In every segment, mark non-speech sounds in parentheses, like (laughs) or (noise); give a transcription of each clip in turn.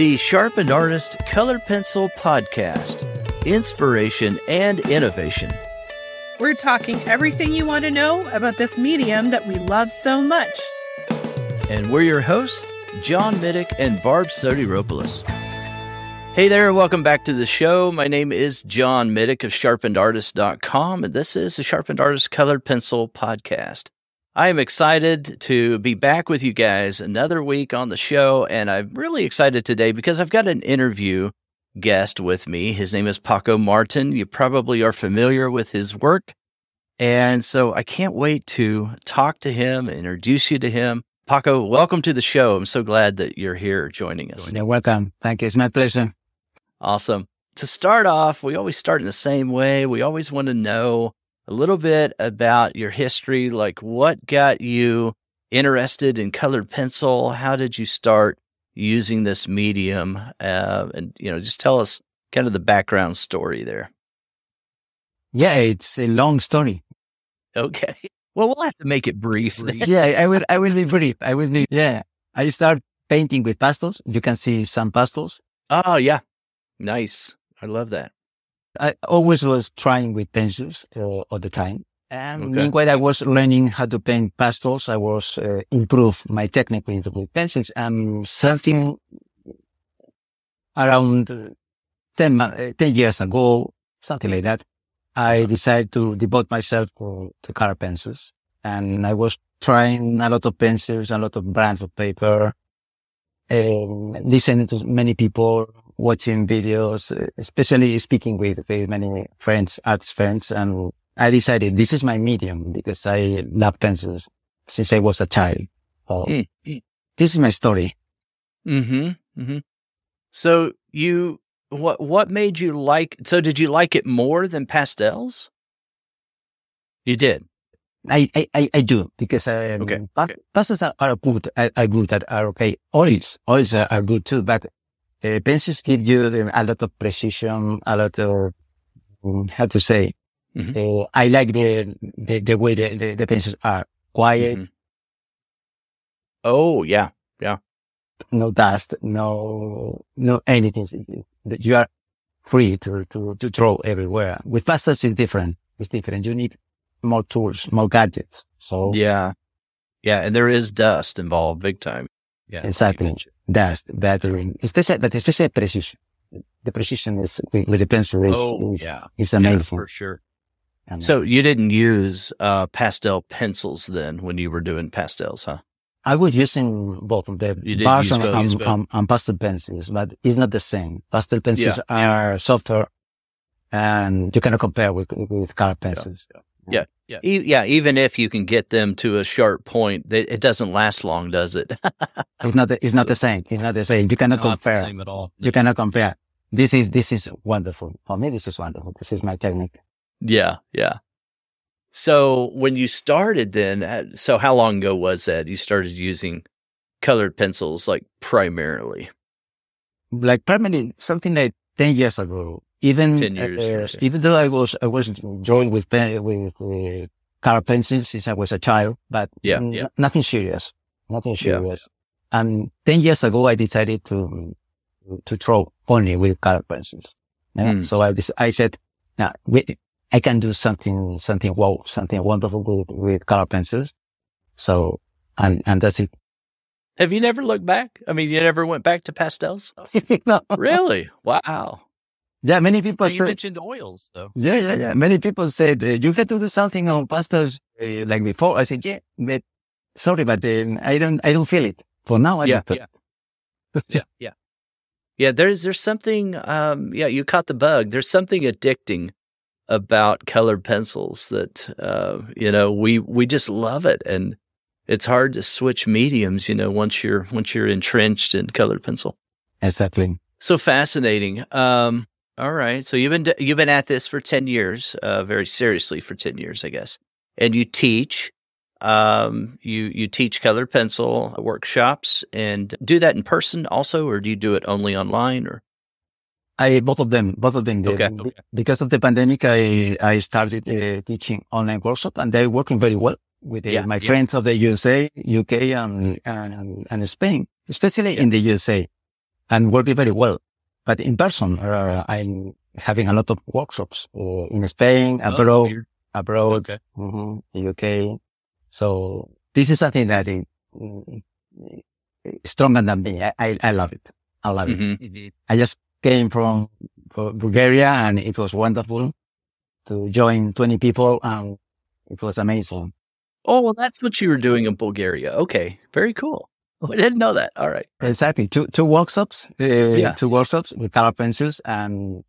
The Sharpened Artist Color Pencil Podcast Inspiration and Innovation. We're talking everything you want to know about this medium that we love so much. And we're your hosts, John Middick and Barb Sotiropoulos. Hey there, and welcome back to the show. My name is John Middick of sharpenedartist.com, and this is the Sharpened Artist Colored Pencil Podcast. I am excited to be back with you guys another week on the show, and I'm really excited today because I've got an interview guest with me. His name is Paco Martin. You probably are familiar with his work. And so I can't wait to talk to him, introduce you to him. Paco, welcome to the show. I'm so glad that you're here joining us. You're welcome. Thank you. It's my pleasure. Awesome. To start off, we always start in the same way. We always want to know a little bit about your history, like what got you interested in colored pencil? How did you start using this medium? Uh, and, you know, just tell us kind of the background story there. Yeah, it's a long story. Okay. Well, we'll have to make it brief. yeah, I will, I will be brief. I will be, yeah. I start painting with pastels. You can see some pastels. Oh, yeah. Nice. I love that. I always was trying with pencils uh, all the time. And okay. meanwhile, I was learning how to paint pastels. I was uh, improve my technique with, pencils and something around 10, uh, 10 years ago, something like that. I decided to devote myself to, to color pencils and I was trying a lot of pencils, a lot of brands of paper, and listening to many people, watching videos, especially speaking with, with many friends, arts friends. And I decided this is my medium because I love pencils since I was a child. So mm. this is my story. Mm-hmm. Mm-hmm. So you, what, what made you like, so did you like it more than pastels? You did. I, I, I do because um, okay. pastels are, are good, are, are good, are okay. Oils, oils are, are good too, but uh, pencils give you a lot of precision, a lot of, um, how to say, mm-hmm. uh, I like the, the, the way the, the, the, pencils are quiet. Mm-hmm. Oh, yeah. Yeah. No dust, no, no anything. You are free to, to, to draw everywhere. With pastels, it's different. It's different. You need more tools, more gadgets. So yeah. Yeah. And there is dust involved big time. Yeah. Exactly. Dust, battering, especially, but especially precision. The precision is with, with the pencil is, oh, is, yeah. is amazing. Yeah, for sure. Amazing. So you didn't use, uh, pastel pencils then when you were doing pastels, huh? I was using both of them, bars and, and, and, and, pastel pencils, but it's not the same. Pastel pencils yeah. are softer and you cannot compare with, with color pencils. Yeah. Yeah. Yeah. E- yeah. Even if you can get them to a sharp point, it doesn't last long, does it? (laughs) it's not, the, it's not the same. It's not the same. You cannot not compare. same at all. You cannot compare. This is, this is wonderful. For me, this is wonderful. This is my technique. Yeah. Yeah. So when you started then, uh, so how long ago was that you started using colored pencils like primarily? Like primarily something like 10 years ago. Even years, uh, even though I was I was drawing with pen, with uh, color pencils since I was a child, but yeah, n- yeah. nothing serious, nothing serious. Yeah. And ten years ago, I decided to to draw only with color pencils. Yeah? Mm. So I I said, now I can do something something wow something wonderful with, with color pencils. So and and that's it. Have you never looked back? I mean, you never went back to pastels? (laughs) no. Really? Wow. Yeah, many people you mentioned oils, though. Yeah, yeah, yeah. Many people said uh, you had to do something on pastels uh, like before. I said, yeah, but sorry, but uh, I don't, I don't feel it for now. I yeah, don't. Yeah. yeah, yeah, yeah. There's, there's something. Um, yeah, you caught the bug. There's something addicting about colored pencils that uh, you know we we just love it, and it's hard to switch mediums. You know, once you're once you're entrenched in colored pencil. Exactly. So fascinating. Um, all right. So you've been you've been at this for ten years, uh, very seriously for ten years, I guess. And you teach. Um, you you teach color pencil workshops and do that in person also, or do you do it only online? Or I both of them, both of them. Okay. okay. Because of the pandemic, I I started uh, teaching online workshop, and they're working very well with uh, yeah, my yeah. friends of the USA, UK, and and, and Spain, especially yeah. in the USA. and working very well. But in person, uh, I'm having a lot of workshops uh, in Spain, oh, abroad, oh, abroad, okay. mm-hmm, UK. So this is something that is stronger than me. I, I, I love it. I love mm-hmm. it. I just came from Bulgaria and it was wonderful to join 20 people and it was amazing. Oh, well, that's what you were doing in Bulgaria. Okay. Very cool. (laughs) I didn't know that. All right. Exactly. Two, two workshops, uh, yeah. two workshops with color pencils and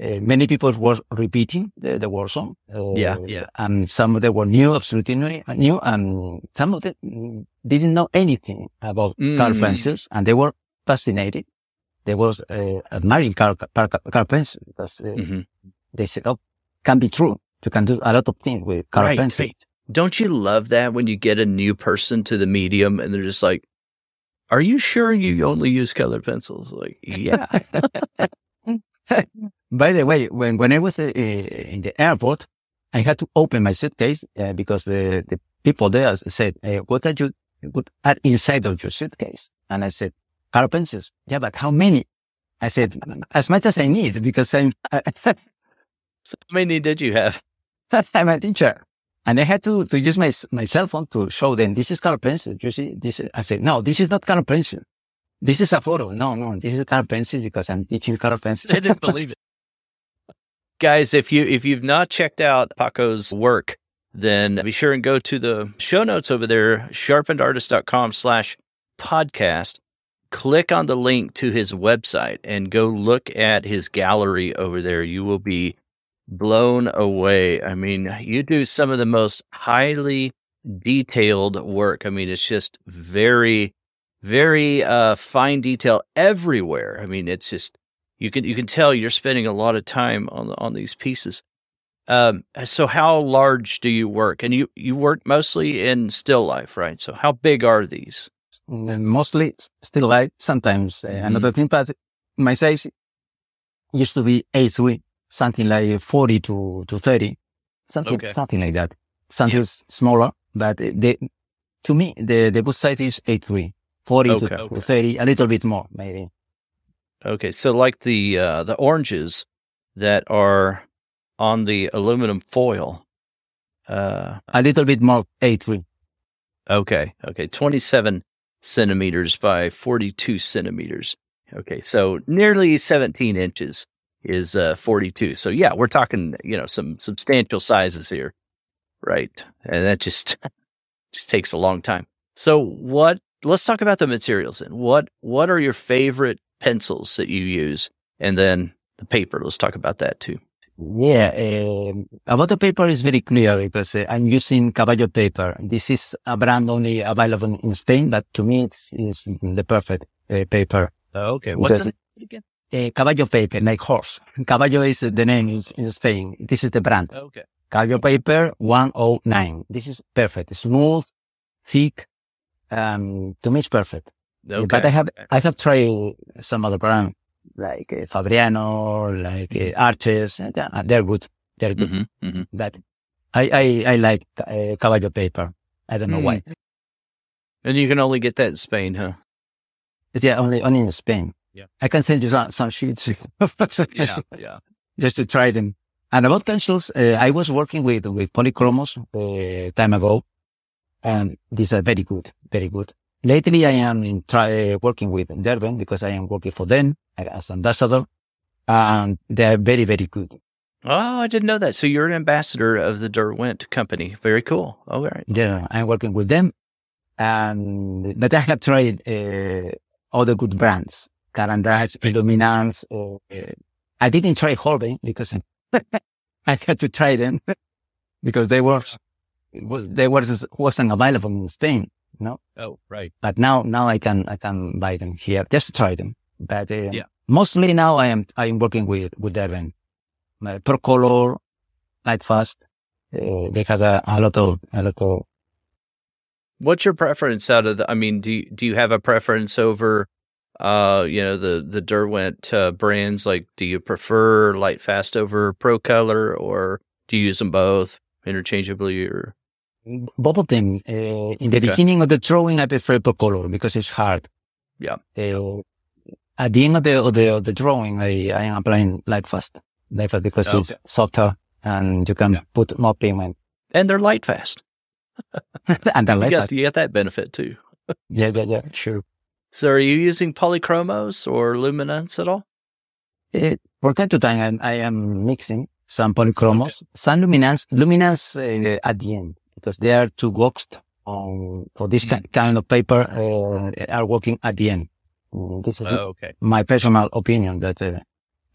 uh, many people were repeating the, the workshop. Uh, yeah. Yeah. And some of them were new, absolutely new, and some of them didn't know anything about mm. color pencils and they were fascinated. They was uh, admiring color, pencils because uh, mm-hmm. they said, oh, can be true. You can do a lot of things with color right. Don't you love that when you get a new person to the medium and they're just like, are you sure you only use colored pencils? Like, yeah. (laughs) By the way, when, when I was uh, in the airport, I had to open my suitcase uh, because the, the people there said, uh, what are you, what are inside of your suitcase? And I said, color pencils. Yeah, but how many? I said, as much as I need because I'm, so (laughs) how many did you have? (laughs) I'm a teacher. And I had to, to use my, my cell phone to show them this is color pencil. You see, this is, I said, no, this is not color pencil. This is a photo. No, no, this is color pencil because I'm teaching color pencil. they didn't believe it. Guys, if you, if you've not checked out Paco's work, then be sure and go to the show notes over there, sharpenedartist.com slash podcast. Click on the link to his website and go look at his gallery over there. You will be blown away. I mean, you do some of the most highly detailed work. I mean, it's just very, very uh, fine detail everywhere. I mean, it's just you can you can tell you're spending a lot of time on on these pieces. Um, so how large do you work? And you you work mostly in still life, right? So how big are these? Mm, mostly still life. Sometimes uh, mm-hmm. another thing, but my size used to be A3 something like 40 to, to 30, something, okay. something like that. Something yeah. smaller, but the, to me, the, the good side is A3, 40 okay. to, okay. 30, a little bit more, maybe. Okay. So like the, uh, the oranges that are on the aluminum foil, uh, a little bit more A3. Okay. Okay. 27 centimeters by 42 centimeters. Okay. So nearly 17 inches is uh, 42. So yeah, we're talking, you know, some substantial sizes here, right? And that just (laughs) just takes a long time. So what? Let's talk about the materials then. What what are your favorite pencils that you use, and then the paper. Let's talk about that too. Yeah, um, about the paper is very clear because uh, I'm using Caballo paper. This is a brand only available in Spain, but to me it's, it's the perfect uh, paper. Oh, okay, what's it again? Uh, caballo paper, like horse. Caballo is the name in, in Spain. This is the brand. Okay. Caballo paper 109. This is perfect. It's Smooth, thick. Um, to me it's perfect. Okay. But I have, I have tried some other brand like uh, Fabriano, like uh, Arches. Uh, they're good. They're good. Mm-hmm, mm-hmm. But I, I, I like uh, Caballo paper. I don't know mm. why. And you can only get that in Spain, huh? Yeah, only, only in Spain. Yeah. I can send you some, some sheets. (laughs) yeah, yeah. Just to try them. And about pencils, uh, I was working with, with polychromos, uh, time ago. And these are very good, very good. Lately, I am in try, uh, working with Derwent because I am working for them as ambassador and they're very, very good. Oh, I didn't know that. So you're an ambassador of the Derwent company. Very cool. All right. Yeah, I'm working with them. And, but I have tried, uh, other good brands. Caran-d'Ache, Luminance. Uh, I didn't try Holbein because (laughs) I had to try them (laughs) because they were, they were, wasn't available in Spain, you know? Oh, right. But now, now I can, I can buy them here just to try them. But, uh, yeah. mostly now I am, I am working with, with Derwent. My Procolor, Lightfast. Uh, they have a, a lot of, a lot of. What's your preference out of the, I mean, do you, do you have a preference over uh, you know, the the Derwent uh, brands? Like, do you prefer Light Fast over Pro Color, or do you use them both interchangeably, or both of them? Uh, in the okay. beginning of the drawing, I prefer Pro Color because it's hard. Yeah. Uh, at the end of the, of the, of the drawing, I, I am applying Lightfast. Lightfast because okay. it's softer and you can yeah. put more pigment. And they're light fast. (laughs) and they're light you, got, you get that benefit too. yeah, yeah, yeah, sure. So are you using polychromos or luminance at all? It, from time to time, I, I am mixing some polychromos, okay. some luminance, luminance uh, at the end because they are too boxed um, for this mm. kind of paper uh, are working at the end. Mm, this is oh, okay. my personal opinion that uh,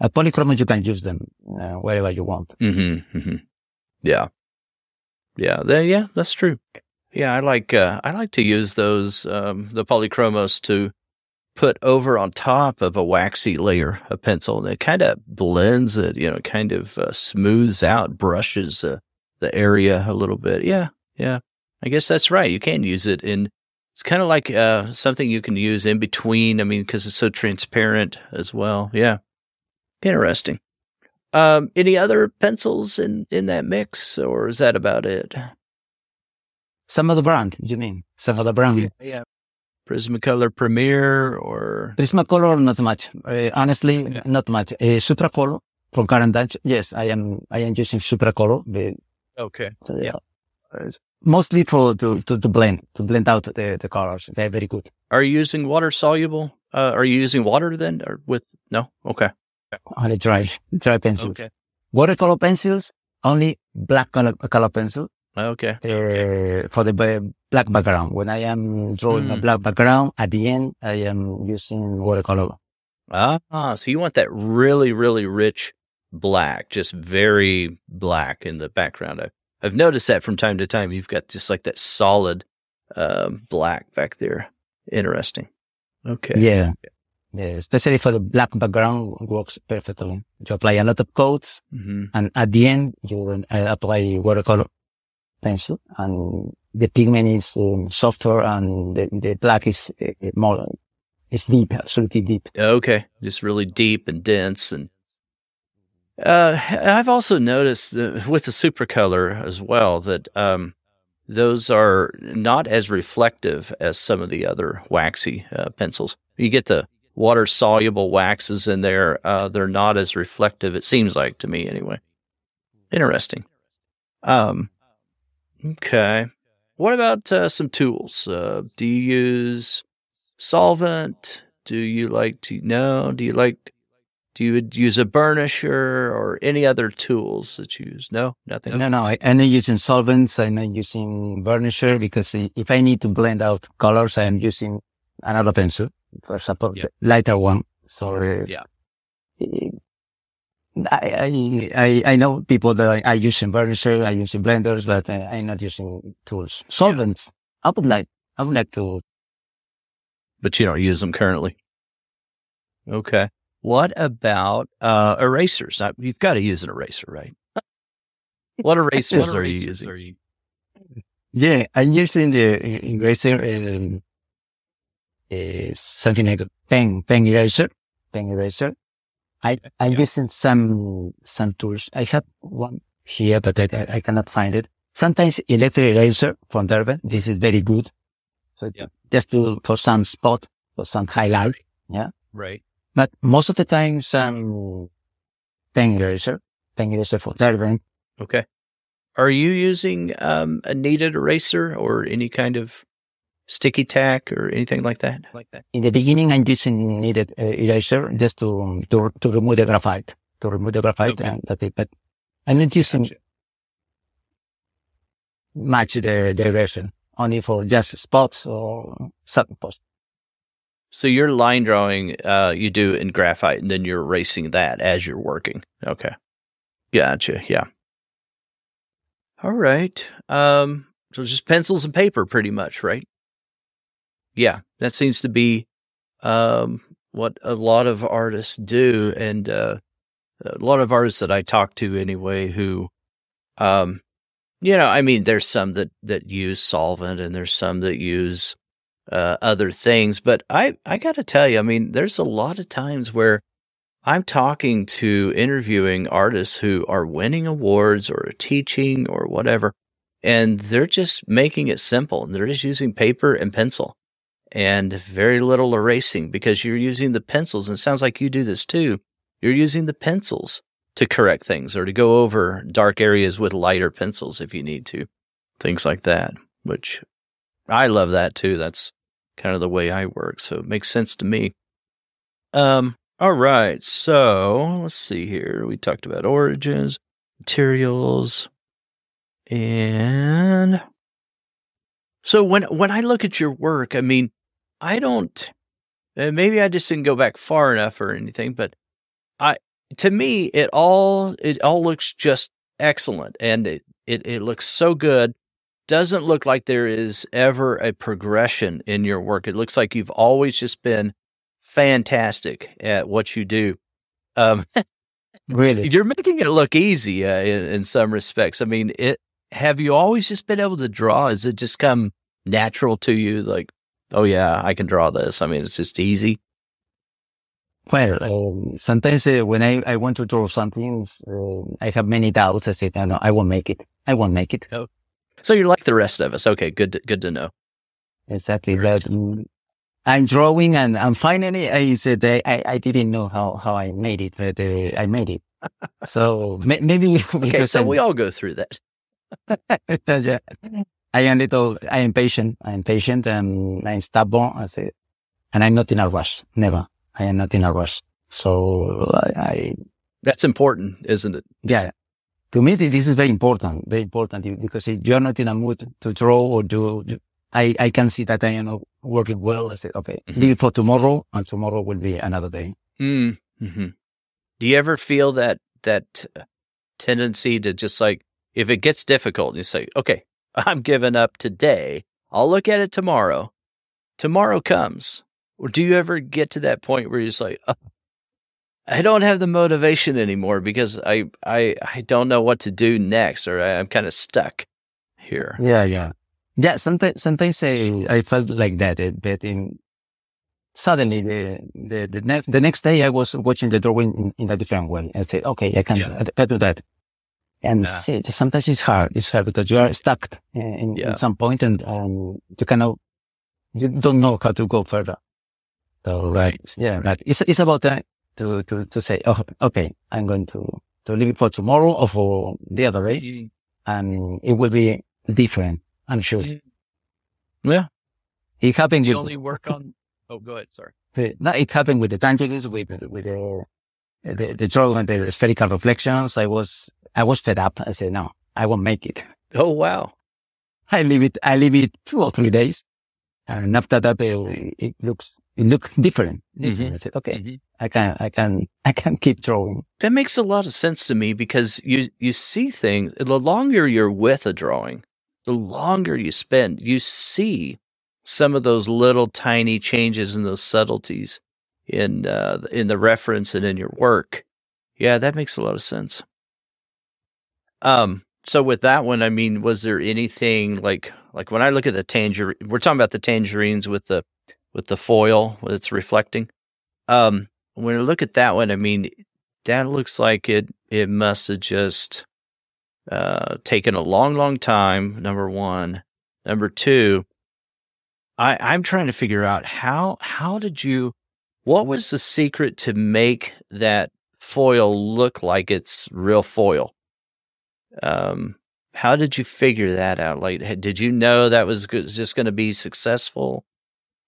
at polychromos you can use them uh, wherever you want. Mm-hmm, mm-hmm. Yeah, yeah, yeah, that's true. Yeah, I like uh, I like to use those um, the polychromos to put over on top of a waxy layer of pencil, and it kind of blends it. You know, kind of uh, smooths out, brushes uh, the area a little bit. Yeah, yeah. I guess that's right. You can use it in. It's kind of like uh, something you can use in between. I mean, because it's so transparent as well. Yeah, interesting. Um, any other pencils in in that mix, or is that about it? Some of the brand, you mean? Some of the brand. Yeah. yeah. Prismacolor Premier or Prismacolor, not much. Uh, honestly, yeah. not much. Uh, Supracolor from Caran d'Ache. Yes, I am. I am using Supracolor. But, okay. So, yeah. Mostly for to, to, to blend to blend out the, the colors. They're very good. Are you using water soluble? Uh, are you using water then, or with no? Okay. Only dry dry pencils. Okay. Watercolor pencils only black color, color pencil Okay. Uh, for the black background. When I am drawing mm. a hmm. black background, at the end, I am using watercolor. Ah, so you want that really, really rich black, just very black in the background. I, I've noticed that from time to time. You've got just like that solid uh, black back there. Interesting. Okay. Yeah. Yeah, especially for the black background works perfectly. You apply a lot of coats mm-hmm. and at the end you uh, apply watercolor pencil and the pigment is um, softer and the, the black is uh, more, it's deep, absolutely deep. Okay. Just really deep and dense. And, uh, I've also noticed uh, with the supracolor as well that, um, those are not as reflective as some of the other waxy uh, pencils. You get the water soluble waxes in there. Uh, they're not as reflective. It seems like to me anyway. Interesting. Um, Okay. What about uh, some tools? Uh, do you use solvent? Do you like to know? Do you like do you use a burnisher or any other tools that you use? No, nothing. No, no. I, am not using solvents. I'm not using burnisher because if I need to blend out colors, I am using another pencil, for example, yeah. lighter one. So yeah, I, I, I know people that I, I use in burnisher, I use in blenders, but I, I'm not using tools. Solvents. I would like, I would like to. But you don't use them currently. Okay. What about, uh, erasers? Now, you've got to use an eraser, right? (laughs) what erasers, what erasers are you using? Are you... Yeah, I'm using the eraser, um, uh, something like a pen, pen eraser, pen eraser. I, I'm yeah. using some, some tools. I have one here, but I, I cannot find it. Sometimes electric eraser from Derwent. This is very good. So yeah. just to, for some spot, for some highlight. Yeah. Right. But most of the time, some pen eraser, pen eraser for Derwent. Okay. Are you using, um, a kneaded eraser or any kind of sticky tack or anything like that? Like that. In the beginning, I'm using kneaded uh, eraser just to, to to remove the graphite, to remove the graphite, okay. and that's it. But I'm not using gotcha. much the, the eraser, only for just spots or certain posts. So your line drawing, uh, you do in graphite, and then you're erasing that as you're working. Okay, gotcha. Yeah. All right. Um, so just pencils and paper, pretty much, right? Yeah, that seems to be um, what a lot of artists do, and uh, a lot of artists that I talk to anyway, who, um, you know, I mean, there's some that that use solvent, and there's some that use uh, other things, but I I got to tell you, I mean, there's a lot of times where I'm talking to interviewing artists who are winning awards or teaching or whatever, and they're just making it simple. And they're just using paper and pencil and very little erasing because you're using the pencils. And it sounds like you do this too. You're using the pencils to correct things or to go over dark areas with lighter pencils if you need to. Things like that, which I love that too. That's kind of the way I work. So it makes sense to me. Um, all right. So let's see here. We talked about origins, materials, and so when when I look at your work, I mean, I don't. maybe I just didn't go back far enough or anything, but I to me it all it all looks just excellent, and it it, it looks so good. Doesn't look like there is ever a progression in your work. It looks like you've always just been fantastic at what you do. Um, (laughs) really, you're making it look easy uh, in, in some respects. I mean, it have you always just been able to draw? Has it just come natural to you? Like, oh yeah, I can draw this. I mean, it's just easy. Well, um, sometimes uh, when I, I want to draw something, uh, I have many doubts. I say, no, no, I won't make it. I won't make it. Oh. So you're like the rest of us. Okay, good, to, good to know. Exactly. But um, I'm drawing and, and finally I said, I, I didn't know how, how I made it, but uh, I made it. so maybe (laughs) okay, so I'm, we all go through that. (laughs) I am little, I am patient. I am patient and I'm stubborn. I say, and I'm not in a rush. Never. I am not in a rush. So I, I that's important, isn't it? Yeah. To me, this is very important, very important because if you're not in a mood to draw or do, I, I can see that I am not working well. I said, okay, mm-hmm. leave for tomorrow and tomorrow will be another day. Mm-hmm. Do you ever feel that, that tendency to just like, if it gets difficult, you say, okay, I'm giving up today. I'll look at it tomorrow. Tomorrow comes. Or do you ever get to that point where you're just like, oh, I don't have the motivation anymore because I, I, I don't know what to do next or I, am kind of stuck here. Yeah. Yeah. Yeah. Sometimes, sometimes I, I felt like that, eh, but in suddenly the, the, the next, the next day I was watching the drawing in, in a different way. I said, okay, I can, yeah. I can do that. And yeah. see, sometimes it's hard. It's hard because you are stuck in, yeah. in some point and um, you cannot, you don't know how to go further. So, right. Yeah. But it's, it's about that to, to, to say, oh, okay, I'm going to, to leave it for tomorrow or for the other day. Mm. And it will be different. I'm sure. Yeah. It happened. You only work on, oh, go ahead. Sorry. No, it happened with the tangerines, with, with the, the, the drawing the spherical reflections. I was I was fed up. I said, no, I won't make it. Oh, wow. I leave it, I leave it two or three days. And after that, it, it looks, it looks different. Mm-hmm. I said, okay, mm-hmm. I can, I can, (laughs) I can keep drawing. That makes a lot of sense to me because you, you see things, the longer you're with a drawing, the longer you spend, you see some of those little tiny changes and those subtleties in, uh, in the reference and in your work. Yeah, that makes a lot of sense. Um, so with that one, I mean, was there anything like like when I look at the tangerine, we're talking about the tangerines with the with the foil that's reflecting. Um, when I look at that one, I mean, that looks like it it must have just uh, taken a long, long time. Number one, number two, I I'm trying to figure out how how did you what was the secret to make that foil look like it's real foil? Um, how did you figure that out? Like, did you know that was just going to be successful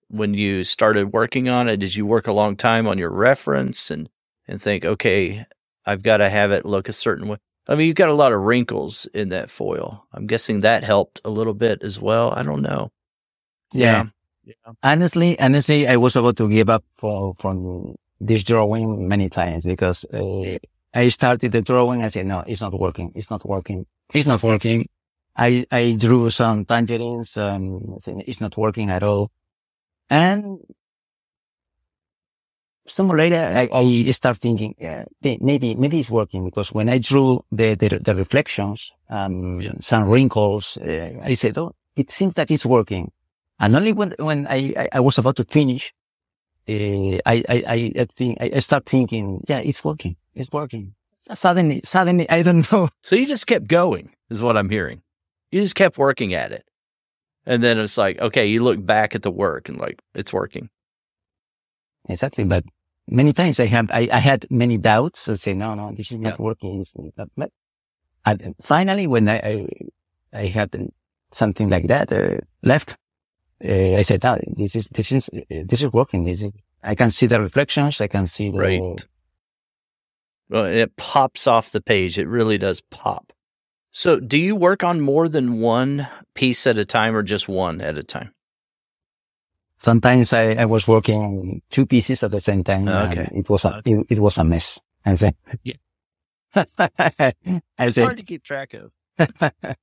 when you started working on it? Did you work a long time on your reference and and think, okay, I've got to have it look a certain way? I mean, you've got a lot of wrinkles in that foil. I'm guessing that helped a little bit as well. I don't know. Yeah. yeah. Honestly, honestly, I was about to give up for, from this drawing many times because uh, I started the drawing. I said, no, it's not working. It's not working. It's not working. I, I drew some tangerines. Um, it's not working at all. And some later, I, I start thinking, yeah, maybe, maybe it's working because when I drew the, the, the reflections, um, some wrinkles, uh, I said, oh, it seems that it's working. And only when, when I, I, was about to finish, uh, I, I, I think, I start thinking, yeah, it's working. It's working. Suddenly, suddenly, I don't know. (laughs) So you just kept going, is what I'm hearing. You just kept working at it. And then it's like, okay, you look back at the work and like it's working. Exactly. But many times I have, I, I had many doubts. I say, no, no, this is not yeah. working. But and finally, when I, I, I had something like that uh, left, uh, I said, oh, this is, this is, this is working. This is, I can see the reflections. I can see the, right. Well, it pops off the page. It really does pop. So, do you work on more than one piece at a time or just one at a time? Sometimes I, I was working on two pieces at the same time. Okay. It was a, it, it, was a mess. I said, yeah. (laughs) it's hard to keep track of. (laughs)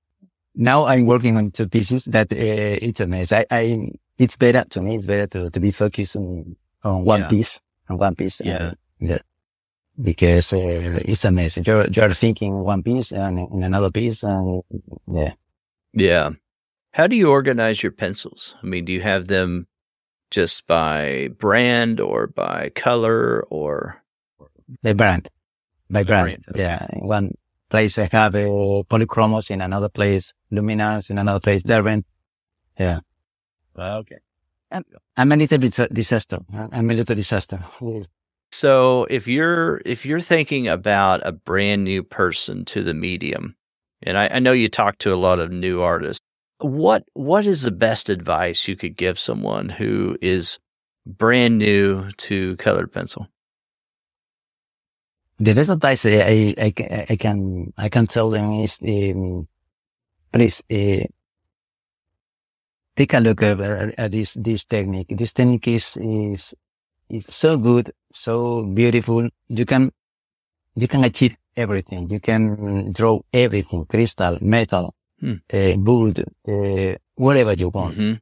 now I'm working on two pieces that uh, it's a mess. I, I, it's better to me. It's better to, to be focused on, on one yeah. piece, and one piece. Yeah. yeah because uh, it's a mess. You're, you're thinking one piece and in another piece and yeah. Yeah. How do you organize your pencils? I mean, do you have them just by brand or by color or? By brand. By, by brand. brand. Okay. Yeah. In one place I have a uh, polychromos, in another place luminance, in another place Derwent. Yeah. okay. I'm, I'm a little bit disaster. I'm a little disaster. So if you're if you're thinking about a brand new person to the medium, and I, I know you talk to a lot of new artists, what what is the best advice you could give someone who is brand new to colored pencil? The best advice I, I, I can I can tell them is um, please uh, take a look at, at this this technique. This technique is is is so good, so beautiful. You can, you can achieve everything. You can draw everything, crystal, metal, hmm. uh, wood, uh, whatever you want. Mm-hmm.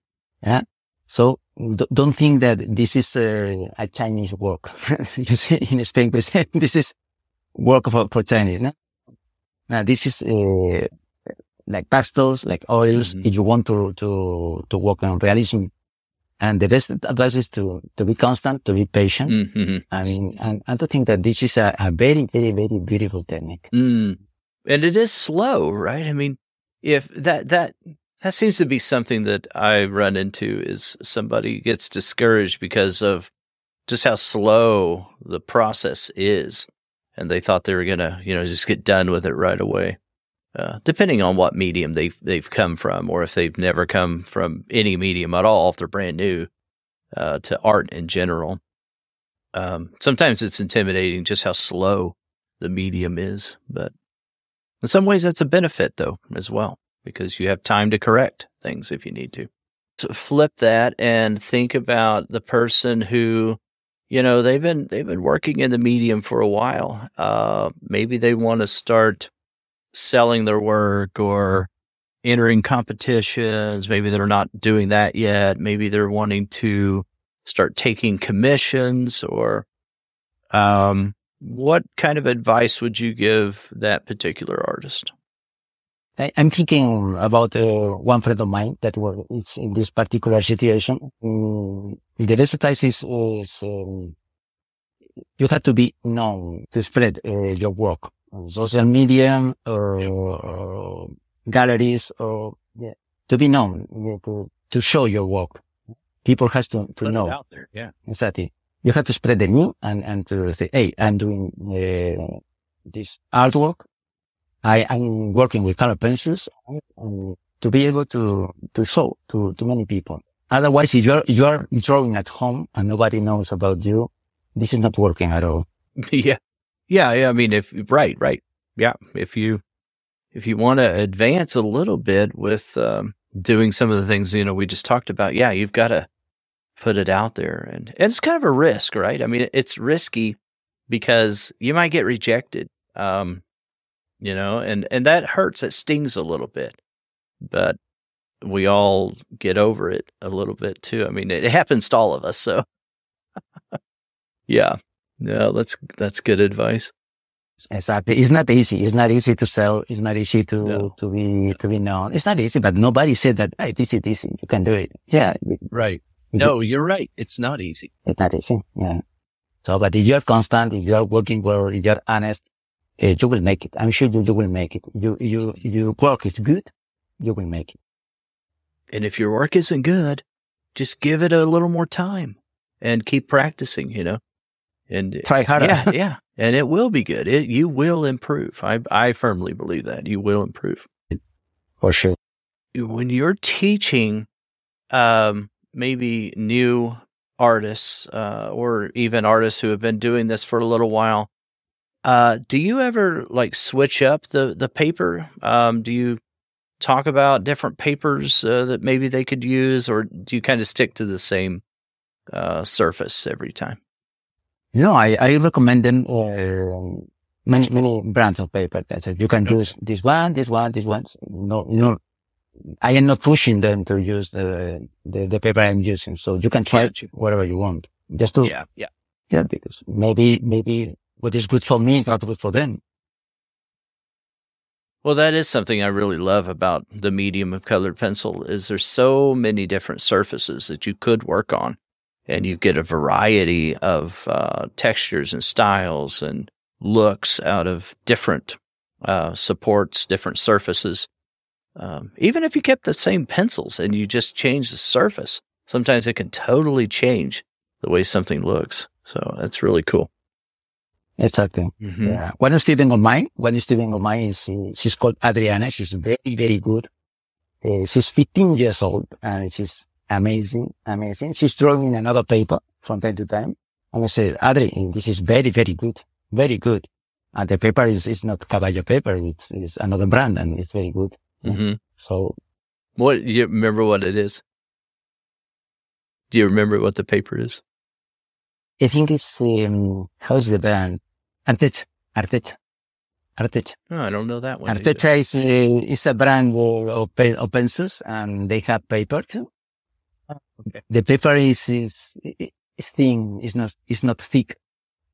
Yeah. So d- don't think that this is uh, a Chinese work. (laughs) you see, in Spain, (laughs) this is work for, for Chinese. No? Now, this is uh, like pastels, like oils. Mm-hmm. If you want to, to, to work on realism, and the best advice is to, to be constant, to be patient. Mm-hmm. I mean, and, and to think that this is a, a very, very, very beautiful technique. Mm. And it is slow, right? I mean, if that, that, that seems to be something that I run into is somebody gets discouraged because of just how slow the process is. And they thought they were going to, you know, just get done with it right away uh, depending on what medium they've they've come from, or if they've never come from any medium at all, if they're brand new uh, to art in general. Um, sometimes it's intimidating just how slow the medium is, but in some ways that's a benefit though as well because you have time to correct things if you need to. So flip that and think about the person who you know they've been they've been working in the medium for a while. Uh, maybe they want to start selling their work or entering competitions. Maybe they're not doing that yet. Maybe they're wanting to start taking commissions or, um, what kind of advice would you give that particular artist? I'm thinking about uh, one friend of mine that was it's in this particular situation. Mm, the advice is, is um, you have to be known to spread uh, your work social media or, or galleries or yeah, to be known, to, to show your work. People has to, to know. out there. Yeah. Exactly. You have to spread the news and, and to say, Hey, I'm doing uh, this artwork. I am working with color pencils and to be able to, to show to, to many people. Otherwise, if you're, you're drawing at home and nobody knows about you, this is not working at all. (laughs) yeah. Yeah, yeah. I mean, if right, right, yeah, if you if you want to advance a little bit with um, doing some of the things you know we just talked about, yeah, you've got to put it out there, and, and it's kind of a risk, right? I mean, it's risky because you might get rejected, um, you know, and and that hurts, it stings a little bit, but we all get over it a little bit too. I mean, it happens to all of us, so (laughs) yeah. Yeah, that's that's good advice. Exactly. It's not easy. It's not easy to sell. It's not easy to, no. to be, to be known. It's not easy, but nobody said that, hey, this is easy. You can do it. Yeah. Right. No, you're right. It's not easy. It's not easy. Yeah. So, but if you're constant, if you're working well, if you're honest, uh, you will make it. I'm sure you, you will make it. You, you, your work is good. You will make it. And if your work isn't good, just give it a little more time and keep practicing, you know, and try harder. Yeah. (laughs) Yeah. And it will be good. It, you will improve. I, I firmly believe that you will improve. For sure. When you're teaching, um, maybe new artists, uh, or even artists who have been doing this for a little while, uh, do you ever like switch up the, the paper? Um, do you talk about different papers uh, that maybe they could use, or do you kind of stick to the same uh, surface every time? No, I, I recommend them uh, many many brands of paper. That you can okay. use this one, this one, this one. No, no, I am not pushing them to use the the, the paper I'm using. So you can try yeah. whatever you want. Just to yeah yeah yeah because maybe maybe what is good for me is not good for them. Well, that is something I really love about the medium of colored pencil is there's so many different surfaces that you could work on and you get a variety of uh, textures and styles and looks out of different uh, supports, different surfaces. Um, even if you kept the same pencils and you just change the surface, sometimes it can totally change the way something looks. So that's really cool. Exactly. Mm-hmm. Yeah. One student of mine, one student of mine is, she's called Adriana. She's very, very good. Uh, she's 15 years old and she's amazing, amazing. She's drawing another paper from time to time. And I said, Adri, this is very, very good, very good. And the paper is, is not Caballo paper. It's, it's another brand and it's very good. Mm-hmm. So. What, do you remember what it is? Do you remember what the paper is? I think it's, um, how's the brand? Artech. Artech. Artech. Oh, I don't know that one. Artech is, uh, is a brand of, of pencils and they have paper too. Okay. The paper is, is, is thin, is not, is not thick,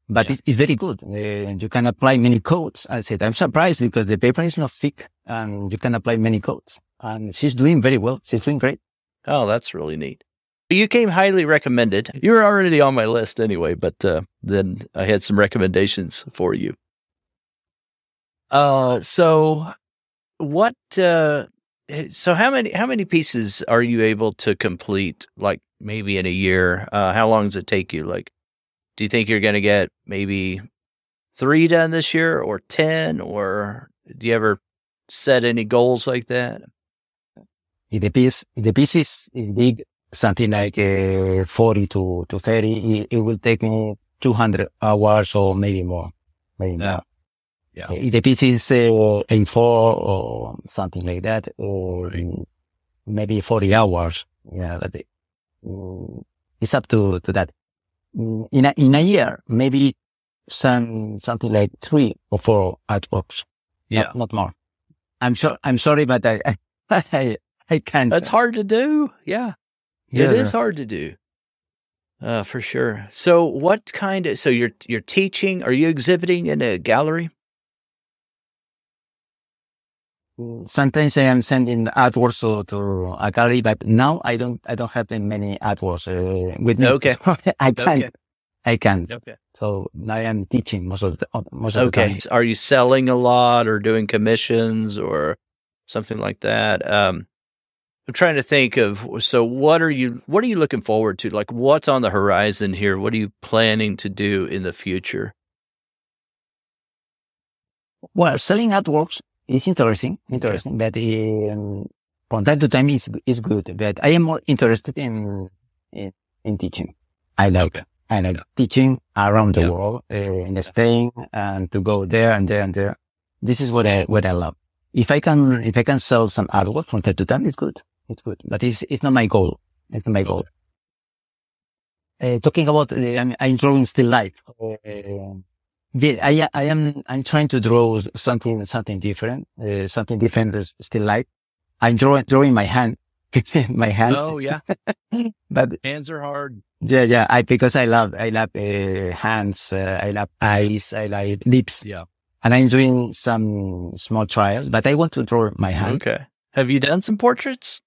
but yeah. it's, it's, very good. Uh, you can apply many coats. I said, I'm surprised because the paper is not thick and you can apply many coats and she's doing very well. She's doing great. Oh, that's really neat. You came highly recommended. You were already on my list anyway, but uh, then I had some recommendations for you. Uh, so what? Uh, so how many how many pieces are you able to complete? Like maybe in a year? Uh, how long does it take you? Like, do you think you're going to get maybe three done this year, or ten, or do you ever set any goals like that? If the piece, if the piece is, is big, something like uh, 40 to, to 30. It, it, will take me 200 hours or maybe more. Maybe yeah. more. Yeah. If the piece is uh, in four or something like that, or in maybe 40 hours. Yeah. But it, mm, it's up to, to that. Mm, in a, in a year, maybe some, something like three or four artworks. Yeah. Not, not more. I'm sure, I'm sorry, but I, I, (laughs) I can't. That's hard to do. Yeah. Yeah. It is hard to do. Uh, for sure. So what kind of so you're you're teaching, are you exhibiting in a gallery? Sometimes I am sending artworks to, to a gallery, but now I don't I don't have many artworks uh, with me. Okay. (laughs) So I can okay. I can. Okay. So now I am teaching most of the most of okay. the time. Okay. Are you selling a lot or doing commissions or something like that? Um I'm trying to think of so what are you what are you looking forward to? Like what's on the horizon here? What are you planning to do in the future? Well, selling artworks is interesting, interesting, okay. but um, from time to time it's, is good. But I am more interested in in, in teaching. I like okay. I like teaching around the world, uh, in Spain, and to go there and there and there. This is what I what I love. If I can if I can sell some artwork from time to time, it's good. It's good, but it's, it's not my goal. It's not my goal. Uh, talking about, uh, I'm, I'm, drawing still life. Uh, I, I am, I'm trying to draw something, something different, uh, something different is still life. I'm drawing, drawing my hand, (laughs) my hand. Oh, yeah. (laughs) but hands are hard. Yeah. Yeah. I, because I love, I love, uh, hands, uh, I love eyes, I like lips. Yeah. And I'm doing some small trials, but I want to draw my hand. Okay. Have you done some portraits?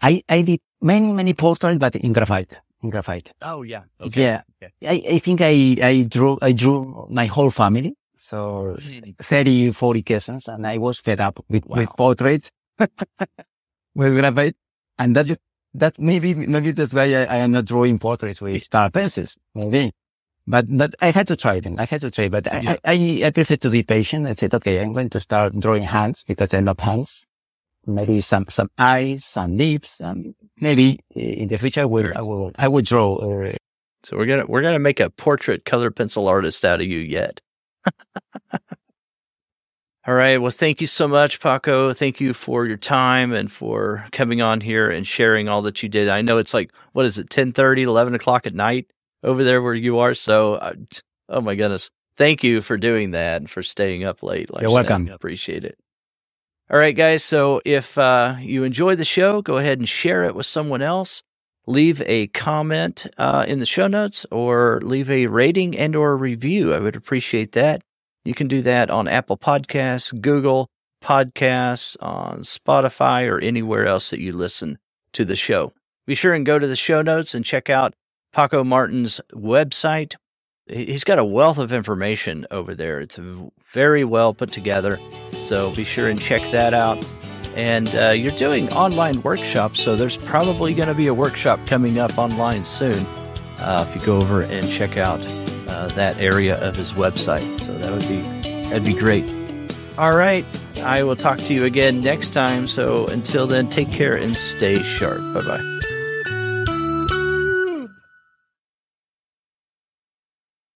I, I did many, many posters, but in graphite, in graphite. Oh, yeah. Okay. Yeah. I, I think I, I drew, I drew my whole family. So 30, 40 cousins and I was fed up with, wow. with portraits. (laughs) with graphite. And that, that maybe, maybe that's why I, I am not drawing portraits with star pencils. Maybe. But that I had to try them. I had to try, but yeah. I, I, I prefer to be patient and said, okay, I'm going to start drawing hands because I love hands. Maybe some, some eyes, some lips, and maybe in the future I will. I will, I will draw. Uh, so we're going to, we're to make a portrait color pencil artist out of you yet. All right. Well, thank you so much, Paco. Thank you for your time and for coming on here and sharing all that you did. I know it's like, what is it, 10 30, 11 o'clock at night over there where you are. So, uh, oh my goodness. Thank you for doing that and for staying up late. Like You're welcome. Appreciate it. All right, guys. So if uh, you enjoy the show, go ahead and share it with someone else. Leave a comment uh, in the show notes or leave a rating and or a review. I would appreciate that. You can do that on Apple Podcasts, Google Podcasts, on Spotify, or anywhere else that you listen to the show. Be sure and go to the show notes and check out Paco Martin's website. He's got a wealth of information over there. It's very well put together. So be sure and check that out. And uh, you're doing online workshops, so there's probably going to be a workshop coming up online soon. Uh, if you go over and check out uh, that area of his website. So that would be that'd be great. All right, I will talk to you again next time. So until then, take care and stay sharp. Bye bye.